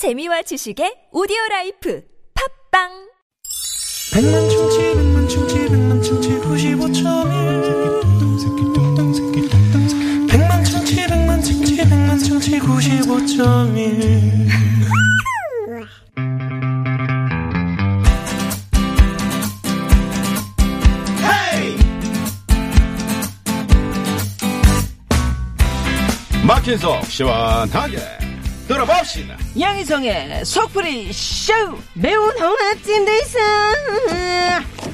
재미와 지식의 오디오 라이프 팝빵! 백만 충치 백만 충치 백만 충치 95.1 백만 충치 백만 충치 백만 충치 95.1 막힌 속 시원하게 들어봅시다. 양희성의 속풀이 쇼 매운 홍합찜 돼 있어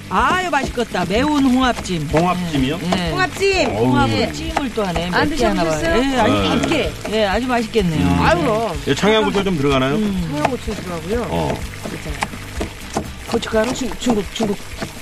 아유 맛있겠다 매운 홍합찜 홍합찜이요? 예. 홍합찜. 어우. 홍합을 찜을 또 하네 안 맵게 하나 봐요. 드셔보셨어요? 예, 아주 네. 맵게 예 아주 맛있겠네요 아유 그럼 예, 청양고추 좀 들어가나요? 청양고추 들어가고요. 어. 고춧가루 중, 중국 중국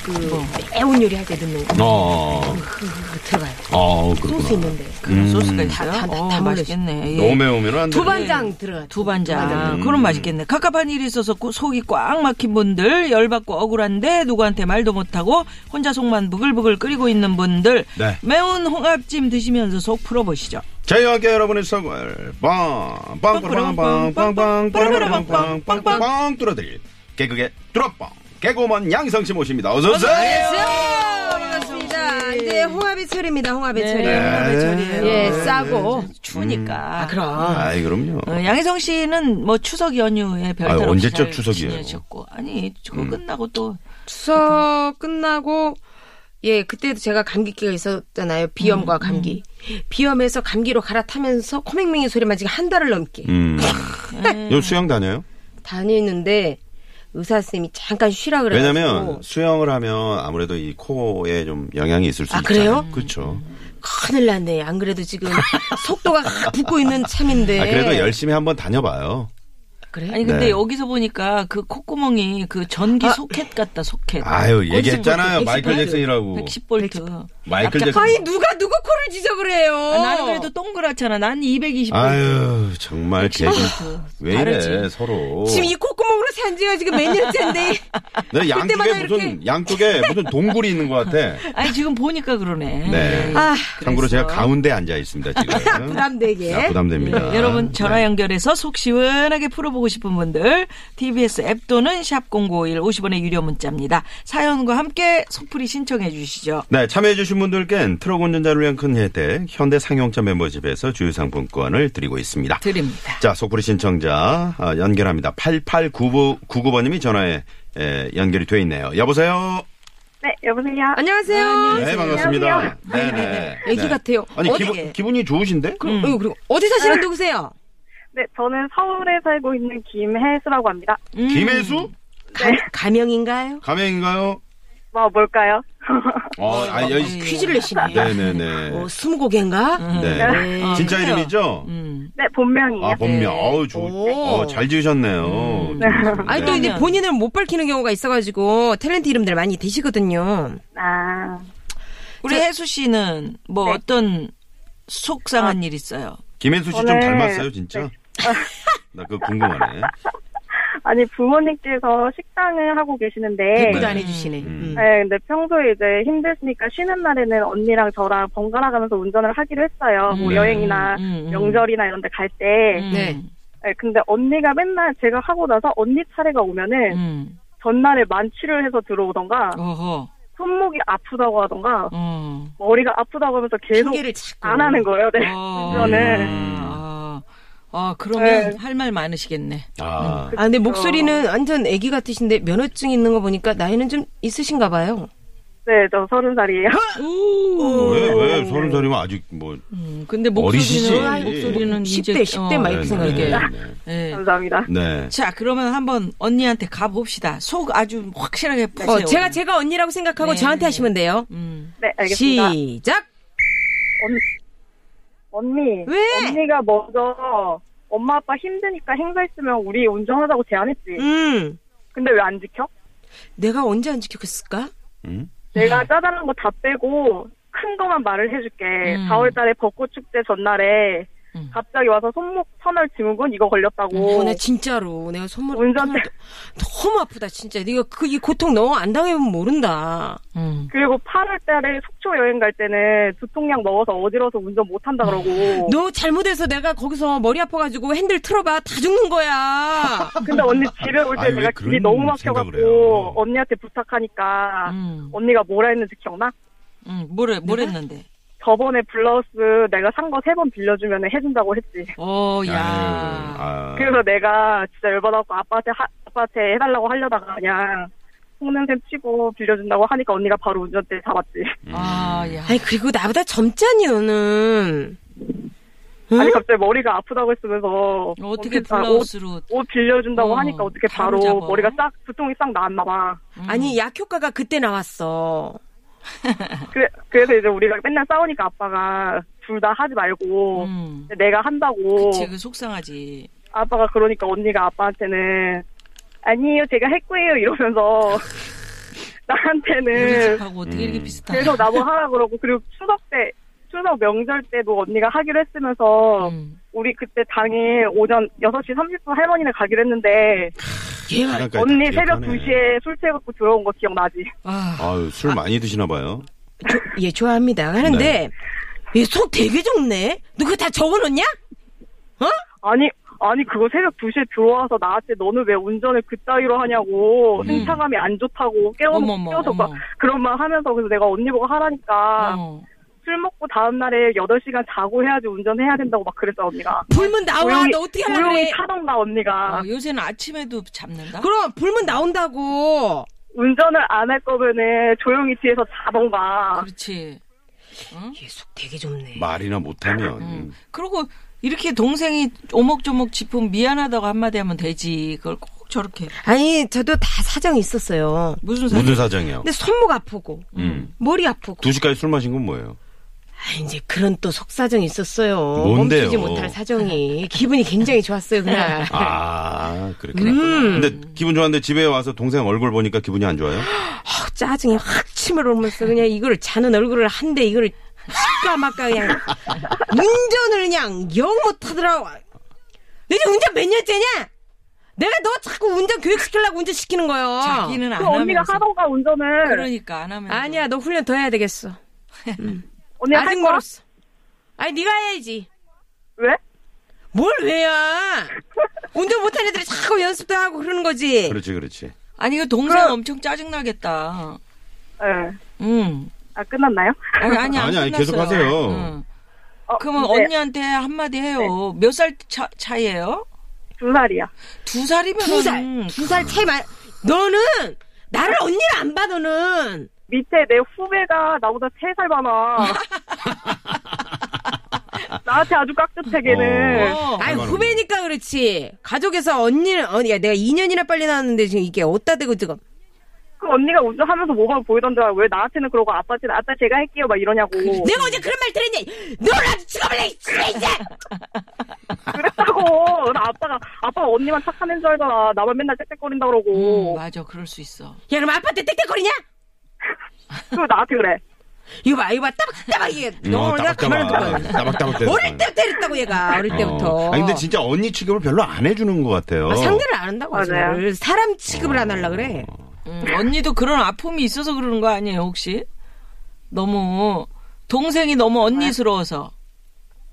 그 뭐. 매운 요리 할 때 넣는 거 어. 그거 들어가요. 어, 그렇구나. 소스 있는데 그런 음. 소스가 있어요 다- 다- 어, 다 맛있겠네 예. 너무 매우면 안 돼. 두반장 들어가. 두반장 음. 그럼 맛있겠네 갑갑한 일이 있어서 고- 속이 꽉 막힌 분들 열받고 억울한데 누구한테 말도 못하고 혼자 속만 부글부글 끓이고 있는 분들 네. 매운 홍합찜 드시면서 속 풀어보시죠 함께 여러분의 속을 빵, 빵, 빵, 빵, 빵, 빵, 빵, 빵, 빵, 빵, 빵, 빵, 빵, 뚫어드릴 개그의 뚫어빵. 개그우먼 양성 씨 모십니다. 어서오세요. 반갑습니다. 이제 홍합의 철입니다. 홍합의 네, 철이. 홍합의 철이에요. 예, 싸고. 추우니까 아 그럼. 아이, 그럼요. 어, 양혜성 씨는 뭐 추석 연휴에 별탈 아유, 없이 언제적 잘 추석이에요? 지내셨고 아니 저거 끝나고 또 추석 끝나고 예 그때도 제가 감기기가 있었잖아요. 비염과 감기. 비염에서 감기로 갈아타면서 코맹맹이 소리만 지금 한 달을 넘게 음. 요 수영 다녀요? 다니는데 의사 선생님이 잠깐 쉬라 그래가지고 왜냐면 수영을 하면 아무래도 이 코에 좀 영향이 있을 수 아, 있잖아요. 그래요? 그렇죠. 큰일 났네. 안 그래도 지금 속도가 확 붙고 있는 참인데. 아, 그래도 열심히 한번 다녀봐요. 그래? 아니 근데 네. 여기서 보니까 그 콧구멍이 그 전기 아. 소켓 같다 소켓 아유, 얘기했잖아요. 110 마이클. 잭슨이라고. 110볼트 마이클 잭슨. 아니 누가 누구 코를 지적을 해요? 아, 나는 그래도 동그랗잖아 난 220볼트 아유, 정말 개그. 왜 이래, 다르지. 서로. 지금 이 콧구멍으로 산 지가 지금 몇 년째인데. 내 양쪽에 그때마다 무슨, 이렇게- 양쪽에 무슨 동굴이 있는 것 같아. 아니 지금 보니까 그러네 네. 아, 참고로 그랬어. 제가 가운데 앉아 있습니다, 지금. 부담되게. 아, 부담됩니다. 네, 여러분 전화 네. 연결해서 속 시원하게 풀어보고 싶은 분들 TBS 앱 또는 샵 #0951 50원의 유료 문자입니다. 사연과 함께 속풀이 신청해 주시죠. 네, 참여해 주신 분들께는 트럭 운전자를 위한 큰 혜택, 현대 상용차 멤버십에서 주유상품권을 드리고 있습니다. 드립니다. 자, 속풀이 신청자 아, 연결합니다. 8899번님이 전화에 에, 연결이 돼 있네요. 여보세요? 네, 여보세요? 안녕하세요. 네, 반갑습니다. 네 네. 애기 같아요. 아니, 어디- 기분, 기분이 좋으신데? 그럼, 어이구, 그리고 어디 사시는 누구세요? 네, 저는 서울에 살고 있는 김혜수라고 합니다. 음. 김혜수? 가, 가명인가요? 가명인가요? 뭐, 뭘까요? 어, 아, 여기 퀴즈를 내시네. 네네네. 어, 스무고개인가? 네. 네. 진짜 그래요. 이름이죠? 음. 네, 본명이에요. 아, 본명. 어우, 좋, 오. 어, 잘 지으셨네요. 음. 아니, 또 네. 이제 본인을 못 밝히는 경우가 있어가지고 탤런트 이름들 많이 되시거든요. 아, 우리 혜수 씨는 뭐 네. 어떤 속상한 일 있어요? 김혜수 씨 좀 닮았어요, 진짜? 나 그거 궁금하네. 아니, 부모님께서 식당을 하고 계시는데, 대꾸도 안 해주시네. 음. 음. 네, 근데 평소에 이제 힘드시니까 쉬는 날에는 언니랑 저랑 번갈아 가면서 운전을 하기로 했어요. 뭐 음. 여행이나 음, 음. 명절이나 이런 데 갈 때. 음. 네. 네, 근데 언니가 맨날 제가 하고 나서 언니 차례가 오면은 음. 전날에 만취를 해서 들어오던가, 어허. 손목이 아프다고 하던가, 어. 머리가 아프다고 하면서 계속. 안 하는 거예요. 네. 어. 운전을. 아, 아, 그러면 네. 할말 많으시겠네. 아, 아, 근데 목소리는 완전 애기 같으신데 면허증 있는 거 보니까 나이는 좀 있으신가 봐요. 네, 저 서른 살이에요. 왜, 왜, 서른 살이면 아직 뭐. 음, 근데 어리시지. 목소리는, 목소리는 10대, 이제 10대 막 이렇게 네, 생각해. 네, 예. 감사합니다. 네. 네. 자, 그러면 한번 언니한테 가봅시다. 속 아주 확실하게 푸세요. 어, 제가 제가 언니라고 생각하고 네. 저한테 하시면 돼요. 음. 네, 알겠습니다. 시작. 언니, 왜? 언니가 먼저 엄마 아빠 힘드니까 행사 있으면 우리 운전하자고 제안했지. 음. 근데 왜 안 지켜? 내가 언제 안 지켰을까? 음? 내가 짜잘한 거다 빼고 큰 거만 말을 해줄게. 음. 4월달에 벚꽃 축제 전날에 음. 갑자기 와서 손목 터널 증후군 이거 걸렸다고. 어, 나 진짜로 내가 선물 운전 선물 너무 아프다 진짜. 네가 그 이 고통 너안 당해보면 모른다. 음. 그리고 8월달에 속초 여행 갈 때는 두통약 먹어서 어지러워서 운전 못한다 그러고. 너 잘못해서 내가 거기서 머리 아파가지고 핸들 틀어봐 다 죽는 거야. 근데 언니 집에 올 때 내가 길이 너무 막혀갖고? 언니한테 부탁하니까 음, 언니가 뭐라 했는지 기억나? 음, 뭐래, 뭐랬는데? 저번에 블라우스 내가 산 거 세 번 빌려주면 해준다고 했지. 어, 야. 아, 그래서 내가 진짜 열받아갖고 아빠한테 하- 아빠한테 해달라고 하려다가 그냥 속는 셈 치고 빌려준다고 하니까 언니가 바로 운전대 잡았지. 아, 야. 아니 그리고 나보다 젊잖니 너는. 응? 아니 갑자기 머리가 아프다고 했으면서 어떻게 블라우스로. 옷, 옷 빌려준다고 어, 하니까 어떻게 바로 바로, 잡아. 머리가 싹 두통이 싹 나왔나 봐. 음. 아니 약효과가 그때 나왔어. 그래, 그래서 이제 우리가 맨날 싸우니까 아빠가 둘 다 하지 말고 음. 내가 한다고 그치, 그 속상하지. 아빠가 그러니까 언니가 아빠한테는 아니에요 제가 할 거예요 이러면서 나한테는 집하고 어떻게 이렇게 비슷하 계속 나보고 하라 그러고 그리고 추석 때 추석 명절 때도 언니가 하기로 했으면서 음. 우리 그때 당일 오전 6시 30분 할머니네 가기로 했는데 얘가 하나까지 언니 다 새벽 기억하네. 2시에 술 취해갖고 들어온 거 기억나지? 아, 아유, 술 많이 드시나 봐요. 조- 예 좋아합니다. 하는데 네. 얘속 되게 좁네. 너 그거 다 적어놓냐? 아니 아니 그거 새벽 2시에 들어와서 나한테 너는 왜 운전을 그따위로 하냐고 음. 승차감이 안 좋다고 깨워 어머머, 깨워서 어머. 그런 말 하면서 그래서 내가 언니 보고 하라니까 어. 술 먹고 다음날에 8시간 자고 해야지 운전해야 된다고 막 그랬어 언니가 불면 나와. 조용히- 너 어떻게 하려고 조용히 그래? 타던가 언니가 어, 요새는 아침에도 잡는다? 그럼 불면 나온다고. 운전을 안 할 거면은 조용히 뒤에서 자던가 그렇지. 얘속 되게 좁네. 말이나 못하면. 음. 그리고 이렇게 동생이 오목조목 짚으면 미안하다고 한마디 하면 되지. 그걸 꼭 저렇게. 아니 저도 다 사정이 있었어요. 무슨 사람? 무슨 사정이요? 근데 손목 아프고 음. 머리 아프고. 두 시까지 술 마신 건 뭐예요? 아, 이제 그런 또 속사정이 있었어요. 뭔데요? 멈추지 못할 사정이. 기분이 굉장히 좋았어요, 그날. 아, 그렇게. 음. 근데 기분 좋았는데 집에 와서 동생 얼굴 보니까 기분이 안 좋아요? 아, 짜증이 확 치밀어 오면서 그냥 이걸 자는 얼굴을 한데 이걸 시까 막까 그냥 운전을 그냥 영 못하더라고. 너 지금 운전 몇 년째냐? 내가 너 자꾸 운전 교육시키려고 운전 시키는 거요. 자기는 안 그 언니가 하면서. 하던가 운전을 그러니까 안 하면. 아니야, 너 훈련 더 해야 되겠어. 언 니할 아직? 멀었어. 아니, 네가 해야지. 왜? 뭘 왜야? 운전 못하는 애들이 자꾸 연습도 하고 그러는 거지. 그렇지, 그렇지. 아니, 그 동생 엄청 짜증 나겠다. 네. 응. 아 끝났나요? 아니, 아니, 안 아니, 아니, 끝났어요. 계속 하세요. 응. 어, 그러면 네, 언니한테 한마디 해요. 몇 살 차이예요? 두 살이야 두 살이면 두 살, 두 살 차이 많. 너는 나를 언니를 안 봐, 너는. 밑에 내 후배가 나보다 세살 많아 나한테 아주 깍듯해 걔는 어. 아니 후배니까 그렇지. 가족에서 언니는 언니가 내가 2년이나 빨리 나왔는데 지금 이게 어디다 대고 지금. 그 언니가 운전하면서 모범을 보이던데 왜 나한테는 그러고 아빠한테는 아빠 제가 할게요 막 이러냐고 내가 언제 그런 말 들었니? 너라도 죽어볼래 이제. 그랬다고 나 아빠가 아빠가 언니만 착한 애인 줄 알잖아 나만 맨날 짹짹거린다 음, 그러고 맞아, 그럴 수 있어. 야 그럼 아빠한테 땡땡거리냐? 그 나한테 그래 이거 봐 이거 봐 따박따박 이게 어, 너 내가 가만히 따박따박. 두고 따박따박 때렸어. 어릴 때부터 이랬다고 얘가 어릴 때부터. 아니, 근데 진짜 언니 취급을 별로 안 해주는 것 같아요. 아, 상대를 안 한다고. 말을. 사람 취급을 안 하려 그래. 음, 언니도 그런 아픔이 있어서 그러는 거 아니에요, 혹시? 너무, 동생이 너무 언니스러워서.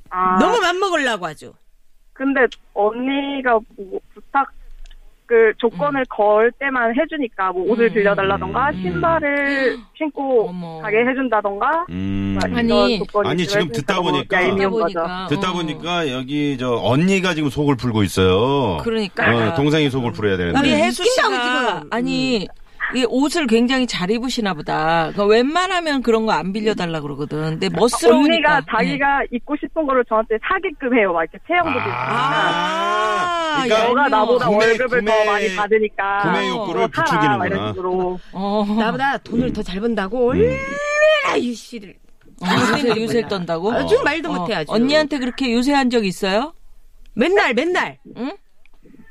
아 너무 맘먹으려고 아주. 근데 언니가 뭐 부탁 그 조건을 걸 때만 해주니까 뭐 옷을 음, 빌려달라던가 음. 신발을 신고 어머. 가게 해준다던가 음. 막 아니, 이런 조건이 아니, 지금 있으니까 듣다 너무 보니까- 얄미운 듣다 거죠. 보니까. 듣다 어. 보니까 여기 저 언니가 지금 속을 풀고 있어요. 그러니까. 어, 동생이 속을 풀어야 되는데. 우리 음, 웃긴다고, 씨가 지금. 아니 이 옷을 굉장히 잘 입으시나 보다. 그 웬만하면 그런 거 안 빌려달라 그러거든. 근데 멋스러우니까. 언니가 네. 자기가 입고 싶은 거를 저한테 사게끔 해요. 막 이렇게 체형도 비슷하니까. 아, 그러니까 너가 나보다 구매, 월급을 구매, 더 많이 받으니까. 구매 어, 욕구를 부추기는구나. 이런 식으로. 어. 나보다 돈을 더 잘 번다고 음. 얼마나 유씨를. 어, 요새 요새 떤다고? 아주 말도 못해 아주. 언니한테 그렇게 요새 한 적 있어요? 맨날 맨날.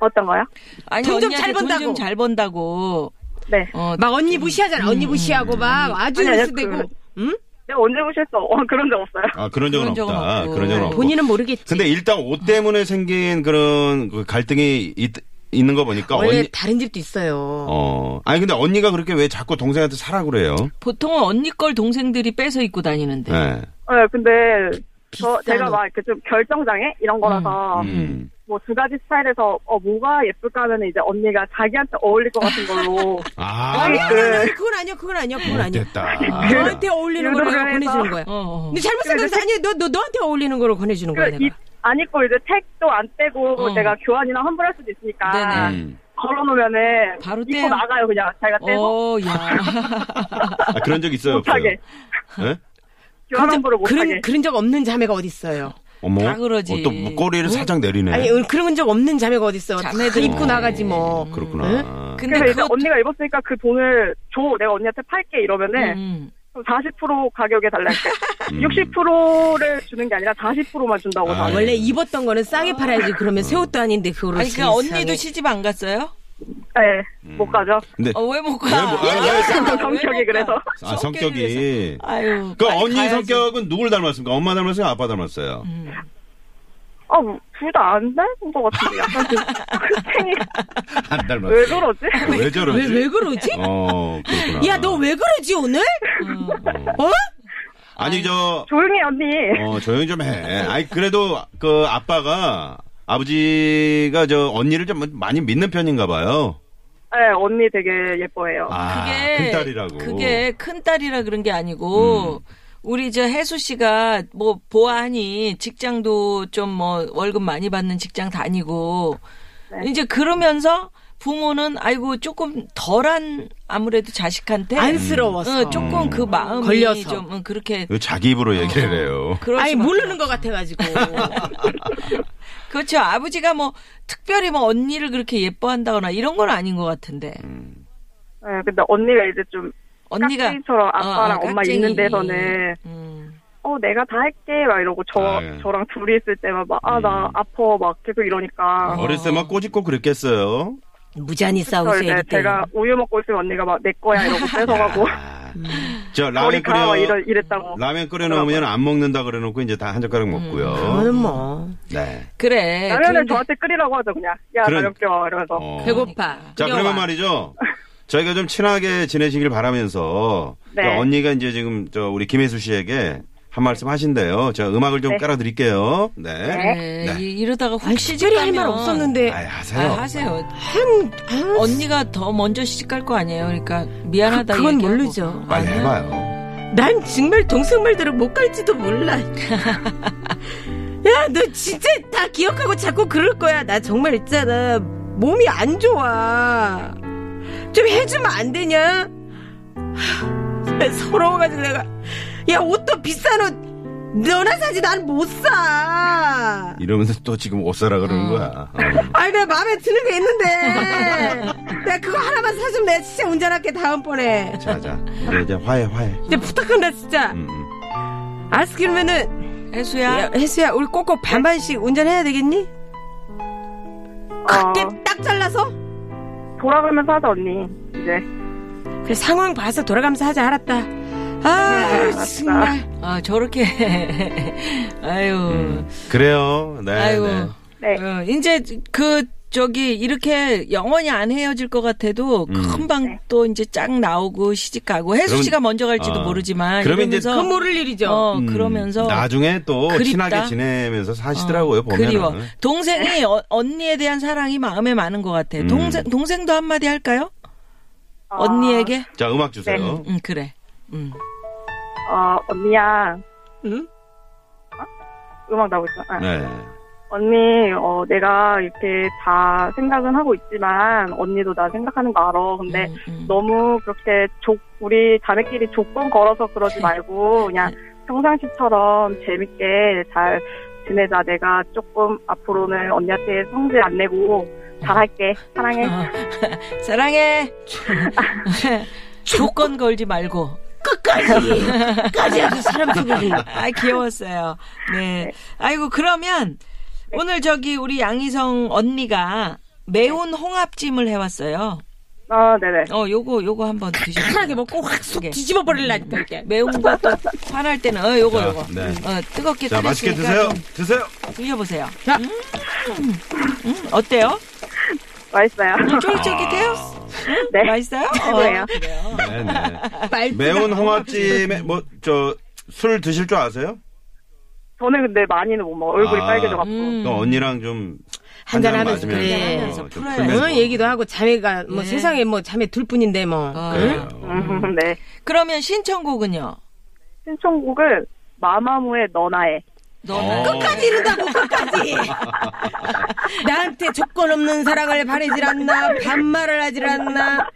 어떤 거요? 아니 돈좀 언니한테 잘 번다고. 돈좀 잘 번다고. 네. 어, 막 언니 무시하잖아. 언니 무시하고 막 아주 아니, 아니, 뉴스되고. 그- 응? 내가 언제 무시했어? 어, 그런 적 없어요. 아, 그런 적은 그런 적은 없다. 없고. 그런 적은 없고. 본인은 모르겠지. 근데 일단 옷 때문에 생긴 그런 그 갈등이 있, 있는 거 보니까 원래 언니 다른 집도 있어요. 어. 아니 근데 언니가 그렇게 왜 자꾸 동생한테 사라 그래요? 보통은 언니 걸 동생들이 뺏어 입고 다니는데. 네. 네, 근데 저 제가 옷. 막 이렇게 좀 결정장애 이런 거라서 음. 뭐 두 가지 스타일에서 어 뭐가 예쁠까 하면 이제 언니가 자기한테 어울릴 것 같은 걸로 아, 아니, 아니, 그- 아니, 그건 아니야, 그건 아니야, 그건 아니야. 됐다. 너한테 어울리는 유도를 해서- 권해주는 거야. 어, 어. 근데 잘못 생각해서 아니, 너, 너, 너한테 어울리는 거로 권해주는 거야, 그 내가. 입안 입고 이제 택도 안 떼고 어. 내가 교환이나 환불할 수도 있으니까 네네. 음. 걸어놓으면은 바로 입고 떼요? 나가요 그냥 자기가 떼서 어, 야. 아, 그런 적 있어요? 못하게 예? 환 불을 못하게 그런, 그런 적 없는 자매가 어딨어요. 어머. 다 그러지. 어, 또 꼬리를 살짝 내리네. 아니, 그런 적 없는 자매가 어딨어. 자매들 다 입고 어. 나가지, 뭐. 그렇구나. 근데 그래서 이제 그거 언니가 입었으니까 그 돈을 줘 내가 언니한테 팔게 이러면은 음. 40% 가격에 달랄 때 음. 60%를 주는 게 아니라 40%만 준다고 아, 다. 원래 입었던 거는 싸게 팔아야지. 그러면 새 옷도 아닌데, 그거를. 아니, 그 언니도 시집 안 갔어요? 네, 못 가죠. 근데 어, 왜 못 가? 왜 뭐- 아니, 왜- 왜 성격이 못 가? 그래서. 아, 성격이. 아유. 그 빨리 언니 가야지. 성격은 누굴 닮았습니까? 엄마 닮았어요? 아빠 닮았어요? 음. 아, 둘다안 닮은 것 같은데 약간 좀 탱이 안 닮았어요. 왜 그러지? 왜 저러지? 왜, 왜 그러지? 어, 그렇구나. 야, 너 왜 그러지, 오늘? 어. 어? 아니, 저, 조용히 해, 언니. 어, 조용히 좀 해. 아니, 그래도 그 아빠가, 아버지가 저 언니를 좀 많이 믿는 편인가 봐요. 네, 언니 되게 예뻐해요. 아, 그게 큰 딸이라고. 그게 큰 딸이라 그런 게 아니고 음. 우리 저 혜수 씨가 뭐 보아하니 직장도 좀 뭐 월급 많이 받는 직장 다니고 네. 이제 그러면서 부모는 아이고 조금 덜한 아무래도 자식한테 안쓰러웠어. 어, 조금 그 마음이 걸려서. 좀 어, 그렇게 왜 자기 입으로 얘기를 해요. 그럴 아니, 모르는 것 같아가지고. 그렇죠. 아버지가 뭐 특별히 뭐 언니를 그렇게 예뻐한다거나 이런 건 아닌 것 같은데 네, 근데 언니가 이제 좀 언니가 깍쟁이처럼 아빠랑 어, 어, 엄마. 있는 데서는 음. 어 내가 다 할게 막 이러고 저 아, 예. 저랑 둘이 있을 때만 막아나 음. 아파 막 계속 이러니까 어렸을 때막 꼬집고 그랬겠어요. 무잔히 싸우세요, 이제 이때. 제가 우유 먹고 있으면 언니가 막 내 거야 이러고 뺏어가고 아, 저 라면 끓여, 이러 이랬다고 라면 끓여놓으면 안 먹는다 그래놓고 이제 다 한 젓가락 먹고요. 그거는 뭐. 네. 그래. 라면을 근데- 저한테 끓이라고 하죠 그냥 야 그런- 라면 끓여 이러면서 어. 배고파. 자, 끓여와. 그러면 말이죠. 저희가 좀 친하게 지내시길 바라면서 네. 저 언니가 이제 지금 저 우리 김혜수 씨에게 한 말씀 하신대요. 제가 음악을 좀 네. 깔아드릴게요. 네. 네, 네. 이- 이러다가 혹 시집 특별히 할말 가면- 없었는데. 아이, 아, 하세요. 하세요. 한, 한, 언니가 더 먼저 시집 갈 거 아니에요. 그러니까 미안하다. 그- 그건 얘기하고. 모르죠. 빨리 아니요. 해봐요. 난 정말 동생 말대로 못 갈지도 몰라. 야, 너 진짜 다 기억하고 자꾸 그럴 거야. 나 정말 있잖아. 몸이 안 좋아. 좀 해주면 안 되냐? 하, 서러워가지고 내가. 야, 옷도 비싼 옷. 너나 사지 난 못 사. 이러면서 또 지금 옷 사라 그러는 어. 거야. 어. 아니, 내가 마음에 드는 게 있는데. 내가 그거 하나만 사주면 내가 진짜 운전할게, 다음번에. 자, 자. 이제, 이제 화해, 화해. 이제 부탁한다, 진짜. 음, 음. 알았어, 그러면은. 혜수야. 야, 혜수야, 우리 꼭꼭 반반씩 운전해야 되겠니? 어, 크게 딱 잘라서? 돌아가면서 하자 언니 이제 그래, 상황 봐서 돌아가면서 하자, 알았다. 아. 정말. 아, 저렇게. 아유. 그래요. 네. 아이고. 네. 네 어, 이제 그 저기 이렇게 영원히 안 헤어질 것 같아도 음. 금방 또 이제 짝 나오고 시집 가고 혜수 씨가 먼저 갈지도 어. 모르지만 그러면 이제 이러면서 그 모를 일이죠. 어 음, 그러면서 나중에 또 그립다. 친하게 지내면서 사시더라고요, 어, 보면. 그리워 동생이 어, 언니에 대한 사랑이 마음에 많은 것 같아 음. 동생 동생도 한마디 할까요 어, 언니에게 자, 음악 주세요. 응 그래 음. 어 언니야 응? 음악 나오고 있어 아. 네. 언니, 어, 내가 이렇게 다 생각은 하고 있지만, 언니도 나 생각하는 거 알아. 근데 음, 음. 너무 그렇게 조, 우리 자매끼리 조건 걸어서 그러지 말고, 그냥 평상시처럼 재밌게 잘 지내자. 내가 조금 앞으로는 언니한테 성질 안 내고 잘할게. 사랑해. 어. 사랑해 조건 걸지 말고 끝 까지. 끝까지 아주 사람 속이는 아 귀여웠어요. 네. 아이고 그러면 오늘 저기 우리 양희성 언니가 매운 홍합찜을 해왔어요. 어, 네네. 어 요거 요거 한번 드셔. 편하게 먹고 확속 이게. 뒤집어 버릴라니까, 이렇게. 매운 거또 화날 때는 어 요거 자, 요거. 네. 어 뜨겁게 자, 맛있게 드세요. 좀 드세요. 드셔보세요. 자. 음, 음, 어때요? 맛있어요. 쫄깃쫄깃해요? 네. 맛있어요? 어. 그래요. 네, 네. 매운 홍합찜에, 뭐, 저, 술 드실 줄 아세요? 저는 근데 많이는 못 먹어. 얼굴이 아. 빨개져갖고. 음. 또 언니랑 좀 한잔하면서 한잔 그래. 어, 얘기도 하고 자매가 뭐 예. 세상에 뭐 자매 둘 뿐인데 뭐. 어. 그래요. 음, 네. 그러면 신청곡은요? 신청곡은 마마무의 너나에. 너는 어. 끝까지 이른다고 끝까지. 나한테 조건 없는 사랑을 바라질 않나 반말을 하질 않나.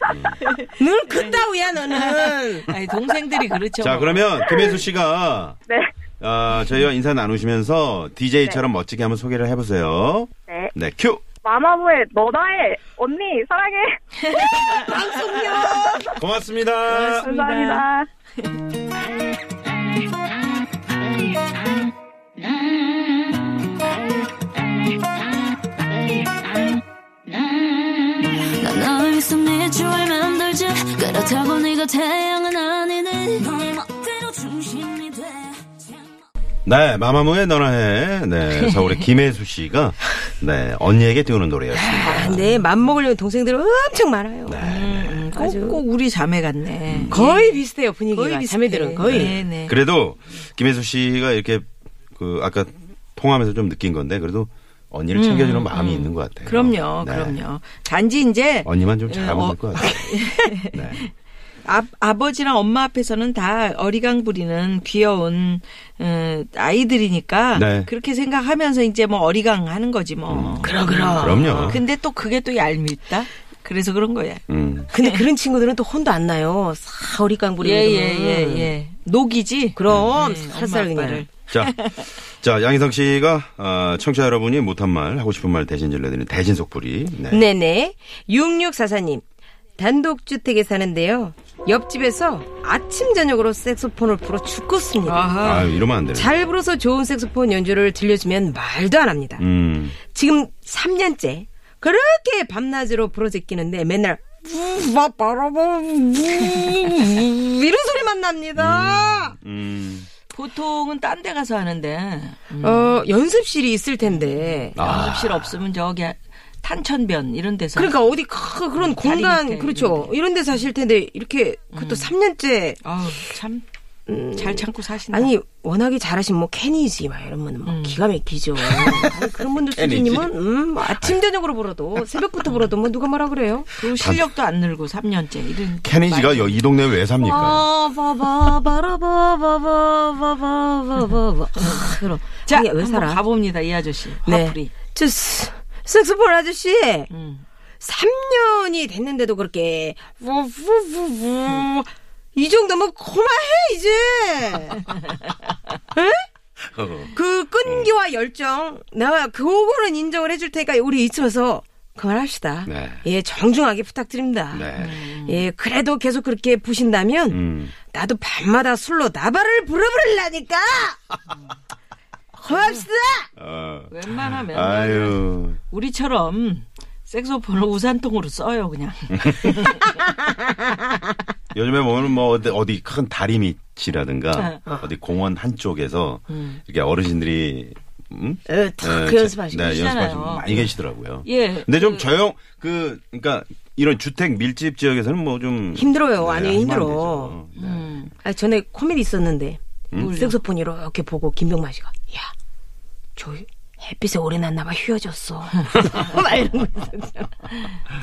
늘 그따위야 너는. 아니 동생들이 그렇죠. 자, 뭐. 그러면 김혜수 씨가 네. 아, 저희와 인사 나누시면서 DJ처럼 멋지게 한번 소개를 해보세요. 네. 네, 큐! 마마무의 너나에. 언니, 사랑해. 고맙습니다. 감사합니다. 그렇다고 네가 태양은 아니니 너의 멋대로 중심이 돼 네, 마마무의 너나 해. 네, 서울의 김혜수 씨가 네, 언니에게 띄우는 노래였습니다. 아, 근데 맘먹으려는 동생들은 엄청 많아요. 음, 아주. 꼭꼭 우리 자매 같네. 거의 비슷해요 분위기가. 거의 비슷해. 자매들은 거의. 네 네. 그래도 김혜수 씨가 이렇게 그 아까 통화하면서 좀 느낀 건데 그래도 언니를 챙겨주는 마음이 있는 것 같아요. 음, 그럼요, 네. 그럼요. 단지 이제 언니만 좀 잘하면 어, 될것 같아요. 네. 아, 아버지랑 엄마 앞에서는 다 어리광 부리는 귀여운 어, 아이들이니까 네. 그렇게 생각하면서 이제 뭐 어리광 하는 거지 뭐. 그럼 그럼. 그럼요. 근데 또 그게 또 얄밉다. 그래서 그런 거야. 음. 근데 그런 친구들은 또 혼도 안 나요. 사오리깡 부리는. 예예 예 예, 녹이지. 그럼 네, 살살 그냥. 자, 자 양희성 씨가 어, 청취자 여러분이 못한 말 하고 싶은 말 대신 질러드리는 대신 속풀이. 네. 네네. 6644님. 단독주택에 사는데요. 옆집에서 아침 저녁으로 색소폰을 불어 죽겠습니다. 아하. 아유 이러면 안 되네. 잘 불어서 좋은 색소폰 연주를 들려주면 말도 안 합니다. 음. 지금 3년째 그렇게 밤낮으로 불어 제끼는데 맨날 이런 소리만 납니다. 음. 보통은 딴 데 가서 하는데. 음. 어 연습실이 있을 텐데. 아. 연습실 없으면 저기 탄천변 이런 데서 그러니까 어디 크- 그런 공간 밑에 그렇죠. 이런 데서 하실 텐데 이렇게 그것도 3년째 아우 참잘 참고 사신다. 아니 워낙에 잘하신 뭐 캐니지 막 이러면 뭐 기가 막히죠. 아니, 그런 분들. 수준이면 음, 뭐 아침 저녁으로 불어도 새벽부터 불어도 뭐 누가 뭐라 그래요? 그리고 실력도 안 늘고 3년째 이런 케니지가 여- 이 동네 왜 삽니까? 아, 바바바바바바바바바바바바. 아, 그럼 자 이게 왜 살아? 가봅니다 이 아저씨 네. 화풀이. 저 스- 색소폰 아저씨 음. 3년이 됐는데도 그렇게 우우우우 이 정도면 그만해 이제. 에? 그 끈기와 열정 내가 그거는 인정을 해줄 테니까 우리 있으면서 그만합시다. 네. 예 정중하게 부탁드립니다. 네. 예 그래도 계속 그렇게 부신다면 음. 나도 밤마다 술로 나발을 불어버릴라니까. 고맙습니다. 어. 웬만하면 아유. 우리처럼 색소폰을 우산통으로 써요 그냥. 요즘에 보면 뭐 어디, 어디 큰 다리 밑이라든가 네. 어디 공원 한쪽에서 음. 이렇게 어르신들이 음? 어, 탁 네, 연습하시고 네. 연습하시고 많이 계시더라고요. 예. 근데 좀 그- 조용 그 그러니까 이런 주택 밀집 지역에서는 뭐 좀 힘들어요. 아니, 하면 안 힘들어. 네. 음. 아, 전에 코미디 있었는데 뭘요? 색소폰 이렇게 보고 김병만 씨가 야, 저 햇빛에 오래 났나 봐 휘어졌어. 막 이런 거 있었죠.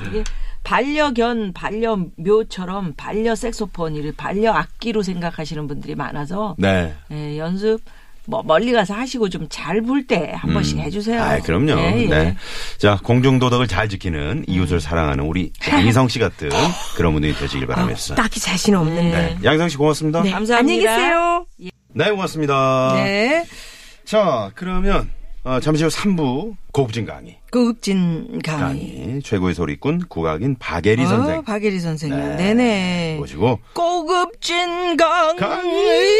이게 반려견, 반려묘처럼 반려 색소폰을 반려 악기로 생각하시는 분들이 많아서 네. 예, 연습 뭐 멀리 가서 하시고 좀잘불때한 번씩 해주세요. 아, 그럼요. 예, 예. 네. 자, 공중 도덕을 잘 지키는 이웃을 사랑하는 우리 양희성 씨 같은 그런 분들이 되시길 바라면서. 딱히 자신 없는데. 네. 양희성 씨 고맙습니다. 네. 네, 감사합니다. 안녕히 계세요. 고맙습니다. 네. 자, 그러면 어, 잠시 후 3부 고급진 강의. 고급진 강의. 강의 최고의 소리꾼 국악인 박예리 선생 어, 박예리 선생님. 네. 네. 네 모시고 고급진 강의. 강의.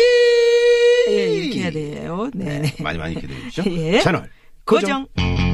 예, 이렇게 해야 돼요. 네. 네. 많이 많이 기대해 주시죠. 예. 채널 고정. 고정.